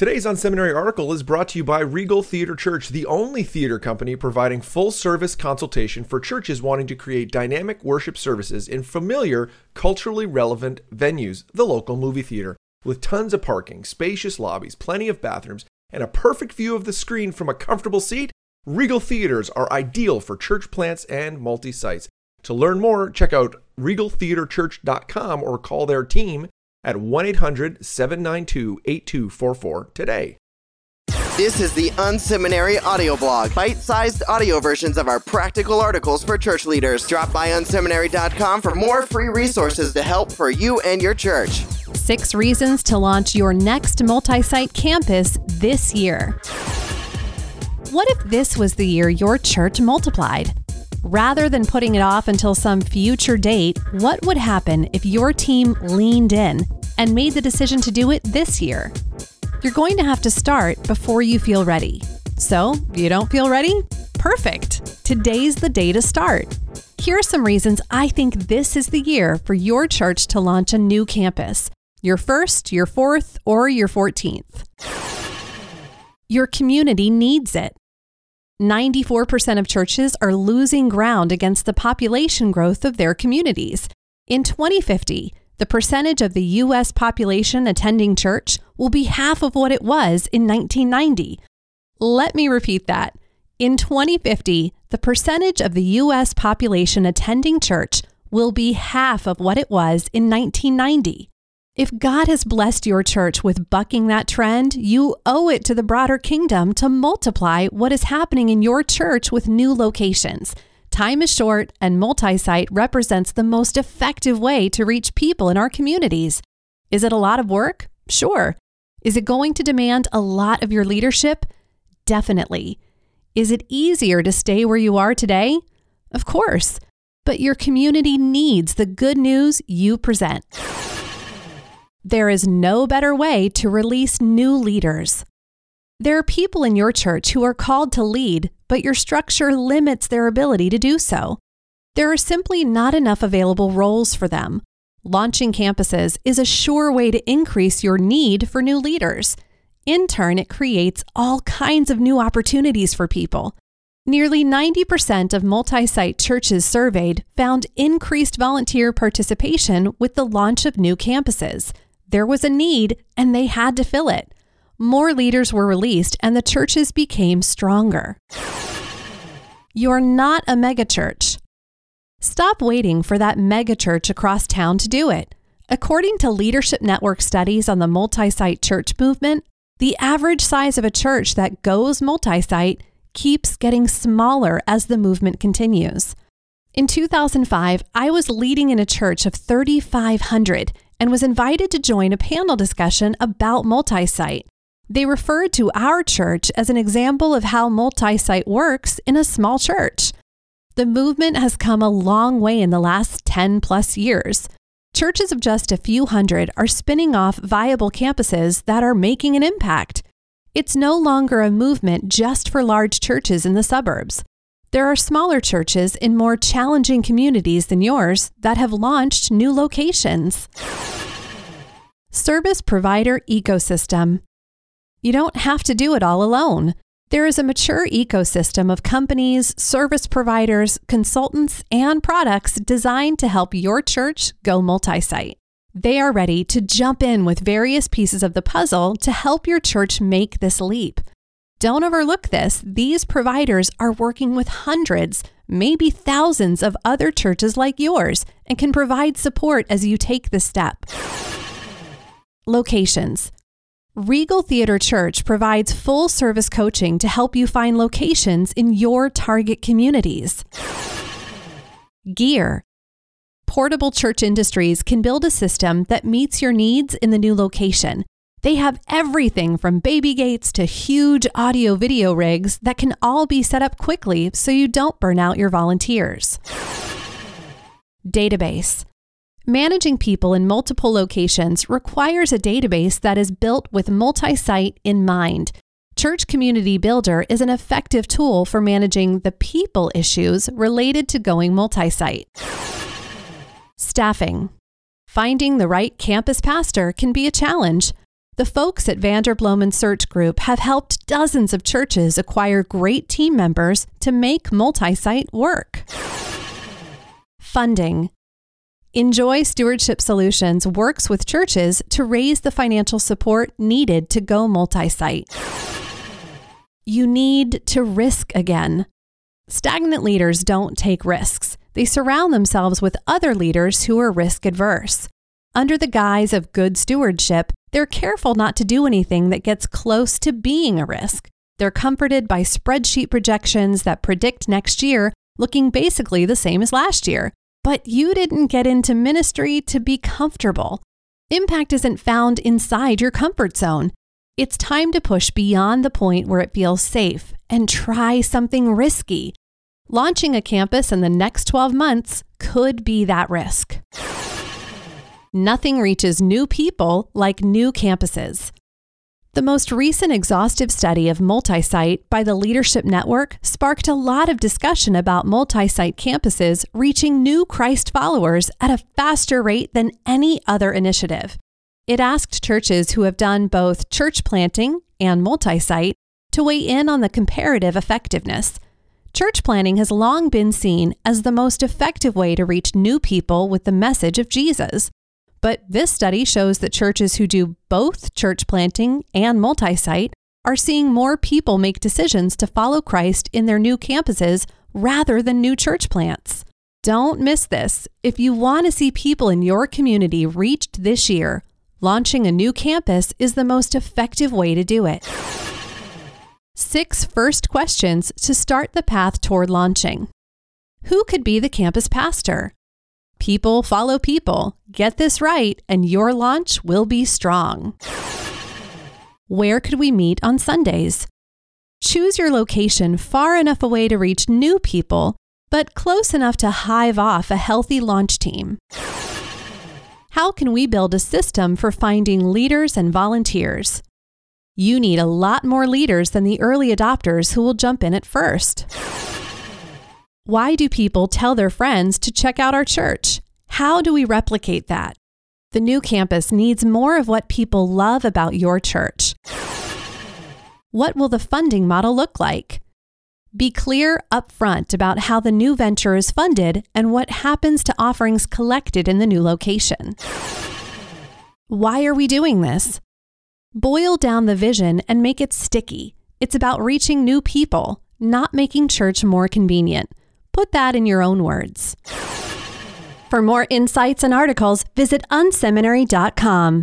Today's Unseminary article is brought to you by Regal Theater Church, the only theater company providing full service consultation for churches wanting to create dynamic worship services in familiar, culturally relevant venues, the local movie theater. With tons of parking, spacious lobbies, plenty of bathrooms, and a perfect view of the screen from a comfortable seat, Regal Theaters are ideal for church plants and multi sites. To learn more, check out regaltheaterchurch.com or call their team at 1 800 792 8244 today. This is the Unseminary audio blog, bite sized audio versions of our practical articles for church leaders. Drop by unseminary.com for more free resources to help for you and your church. Six reasons to launch your next multi site campus this year. What if this was the year your church multiplied? Rather than putting it off until some future date, what would happen if your team leaned in and made the decision to do it this year? You're going to have to start before you feel ready. So, you don't feel ready? Perfect. Today's the day to start. Here are some reasons I think this is the year for your church to launch a new campus your first, your fourth, or your 14th. Your community needs it. 94% of churches are losing ground against the population growth of their communities. In 2050, the percentage of the U.S. population attending church will be half of what it was in 1990. Let me repeat that. In 2050, the percentage of the U.S. population attending church will be half of what it was in 1990. If God has blessed your church with bucking that trend, you owe it to the broader kingdom to multiply what is happening in your church with new locations. Time is short, and multi site represents the most effective way to reach people in our communities. Is it a lot of work? Sure. Is it going to demand a lot of your leadership? Definitely. Is it easier to stay where you are today? Of course. But your community needs the good news you present. There is no better way to release new leaders. There are people in your church who are called to lead, but your structure limits their ability to do so. There are simply not enough available roles for them. Launching campuses is a sure way to increase your need for new leaders. In turn, it creates all kinds of new opportunities for people. Nearly 90% of multi site churches surveyed found increased volunteer participation with the launch of new campuses. There was a need, and they had to fill it. More leaders were released, and the churches became stronger. You're not a megachurch. Stop waiting for that megachurch across town to do it. According to Leadership Network studies on the multi site church movement, the average size of a church that goes multi site keeps getting smaller as the movement continues. In 2005, I was leading in a church of 3,500 and was invited to join a panel discussion about multi site. They referred to our church as an example of how multi site works in a small church. The movement has come a long way in the last 10 plus years. Churches of just a few hundred are spinning off viable campuses that are making an impact. It's no longer a movement just for large churches in the suburbs. There are smaller churches in more challenging communities than yours that have launched new locations. Service Provider Ecosystem You don't have to do it all alone. There is a mature ecosystem of companies, service providers, consultants, and products designed to help your church go multi site. They are ready to jump in with various pieces of the puzzle to help your church make this leap. Don't overlook this. These providers are working with hundreds, maybe thousands of other churches like yours and can provide support as you take the step. Locations Regal Theater Church provides full service coaching to help you find locations in your target communities. Gear Portable Church Industries can build a system that meets your needs in the new location they have everything from baby gates to huge audio video rigs that can all be set up quickly so you don't burn out your volunteers. Database. Managing people in multiple locations requires a database that is built with multi site in mind. Church Community Builder is an effective tool for managing the people issues related to going multi site. Staffing. Finding the right campus pastor can be a challenge. The folks at Vanderbloemen Search Group have helped dozens of churches acquire great team members to make multi site work. Funding. Injoy Stewardship Solutions works with churches to raise the financial support needed to go multi site. You need to risk again. Stagnant leaders don't take risks. They surround themselves with other leaders who are risk adverse. Under the guise of good stewardship, they're careful not to do anything that gets close to being a risk. They're comforted by spreadsheet projections that predict next year looking basically the same as last year. But you didn't get into ministry to be comfortable. Impact isn't found inside your comfort zone. It's time to push beyond the point where it feels safe and try something risky. Launching a campus in the next 12 months could be that risk. Nothing reaches new people like new campuses. The most recent exhaustive study of multi site by the Leadership Network sparked a lot of discussion about multi site campuses reaching new Christ followers at a faster rate than any other initiative. It asked churches who have done both church planting and multi site to weigh in on the comparative effectiveness. Church planting has long been seen as the most effective way to reach new people with the message of Jesus. But this study shows that churches who do both church planting and multi site are seeing more people make decisions to follow Christ in their new campuses rather than new church plants. Don't miss this. If you want to see people in your community reached this year, launching a new campus is the most effective way to do it. Six first questions to start the path toward launching. Who could be the campus pastor? People follow people. Get this right, and your launch will be strong. Where could we meet on Sundays? Choose your location far enough away to reach new people, but close enough to hive off a healthy launch team. How can we build a system for finding leaders and volunteers? You need a lot more leaders than the early adopters who will jump in at first. Why do people tell their friends to check out our church? How do we replicate that? The new campus needs more of what people love about your church. What will the funding model look like? Be clear upfront about how the new venture is funded and what happens to offerings collected in the new location. Why are we doing this? Boil down the vision and make it sticky. It's about reaching new people, not making church more convenient. Put that in your own words. For more insights and articles, visit unseminary.com.